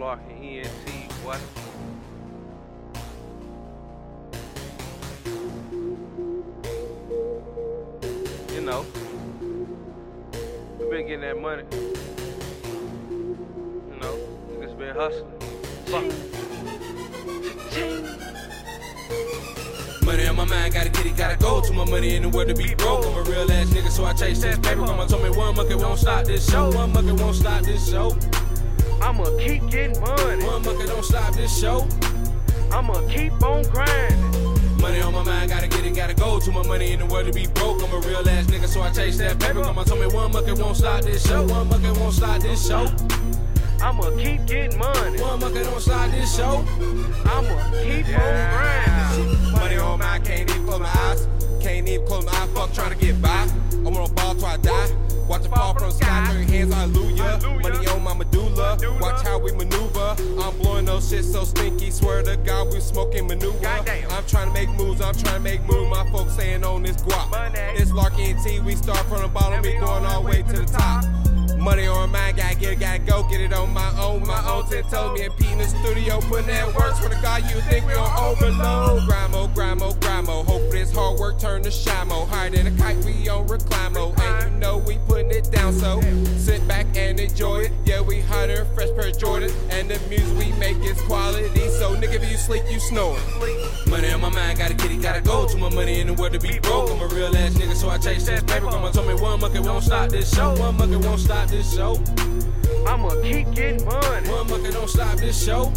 Larkin ENT, what? You know, we been getting that money. You know, niggas been hustling. Fuck. Money on my mind, gotta get it, gotta go. Too much money in the world to be broke. I'm a real ass nigga, so I chase that paper. Mama told me one bucket won't stop this show. One bucket won't stop this show. I'ma keep getting money. One bucket don't stop this show. I'ma keep on grinding. Money on my mind, gotta get it, gotta go. Too much money in the world to be broke. I'm a real ass nigga, so I chase that paper. Mama told me one bucket won't stop this show. One bucket won't stop this show. I'ma keep getting money. One bucket don't stop this show. I'ma keep on grinding. Money on my, mind, can't even close my eyes. Can't even close my eyes, fuck trying to get by. I'm on a ball till I die. Watch it fall from the sky, turn your hands, hallelujah. Money on my medulla, watch how we maneuver. I'm blowing those shit so stinky, swear to God we smoking manure. I'm trying to make moves, I'm trying to make moves. My folks saying on this guap. It's and T, we start from the bottom, we going all the way to the top. Money on my gotta get it, gotta go, get it on my own, my own. Ten told me and Pete in the studio putting that work. Swear to God, you think we on overload? Grimo, grimo, grimo. Hope this hard work turn to shamo. Higher than a kite, we on reclamo. And you know we putting it down, so sit back and enjoy it. Yeah, we hotter, fresh of Jordan, and the music we make is quality. So nigga, if you sleep, you snoring. Money on my mind, gotta get it, gotta go. Too much money in the world to be broke. I'm a real ass nigga, so I chase that paper. Mama told me one bucket won't stop this show. One bucket won't stop this show. I'ma keep getting money. One bucket don't stop this show.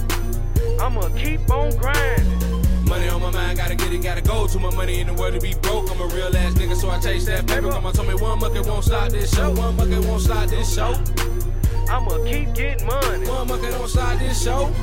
I'ma keep on grinding. Money on my mind, gotta get it, gotta go. Too much money in the world to be broke. I'm a real ass nigga, so I chase that paper. Mama tell me one bucket won't stop this show. One bucket won't stop this show. I'ma keep getting money. One bucket don't stop this show.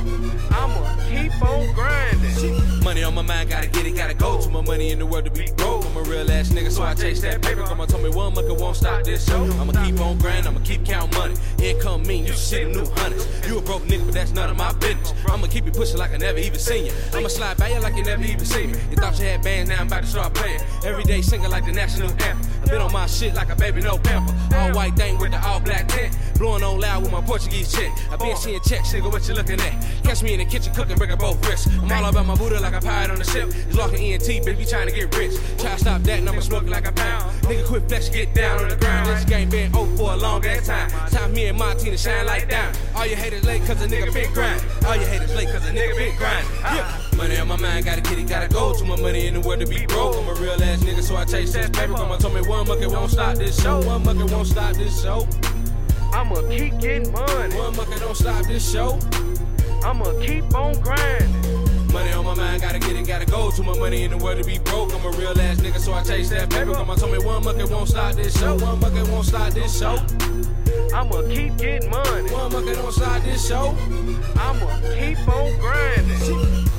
I'ma keep on grinding. Money on my mind, gotta get it, gotta go. Too much money in the world to be broke. I'm a real ass nigga, so I chase that paper. Mama told me one bucket won't stop this show. I'ma keep on grinding, I'ma keep counting money. Income mean you shit new hundreds. You a broke nigga, but that's none of my business. I'ma keep it pushing like I never even seen you. I'ma slide by you like you never even seen me. You thought you had bands, now I'm about to start playing. Every day singing like the national anthem. I been on my shit like a baby, no pamper. All white thing with the all black tent. Blowing on loud with my Portuguese chick. I been seeing checks, nigga, what you looking at? Catch me in the kitchen cooking, breaking both wrists. I'm all about my Buddha like a pirate on the ship. It's locking ENT, baby, trying to get rich. Try to stop that, and I'ma smoke like a pound. Nigga, quit flex, get down on the ground. This game been over for a long ass time. Time me and Martina shine like down. All you haters late cause a nigga been grinding. All you haters late cause a nigga been grinding. Yeah. Money on my mind, gotta get it, gotta go. Too much money in the world to be broke. I'm a real ass nigga, so I chase that paper. Mama told me one bucket won't stop this show. One bucket won't stop this show. I'ma keep getting money. One mucker don't stop this show. I'ma keep on grinding. Money on my mind, gotta get it, gotta go. Too much money in the world to be broke. I'm a real ass nigga, so I chase that paper. Mama told me one bucket won't stop this show. One bucket won't stop this show. I'ma keep getting money. One bucket don't stop this show. I'ma keep on grinding.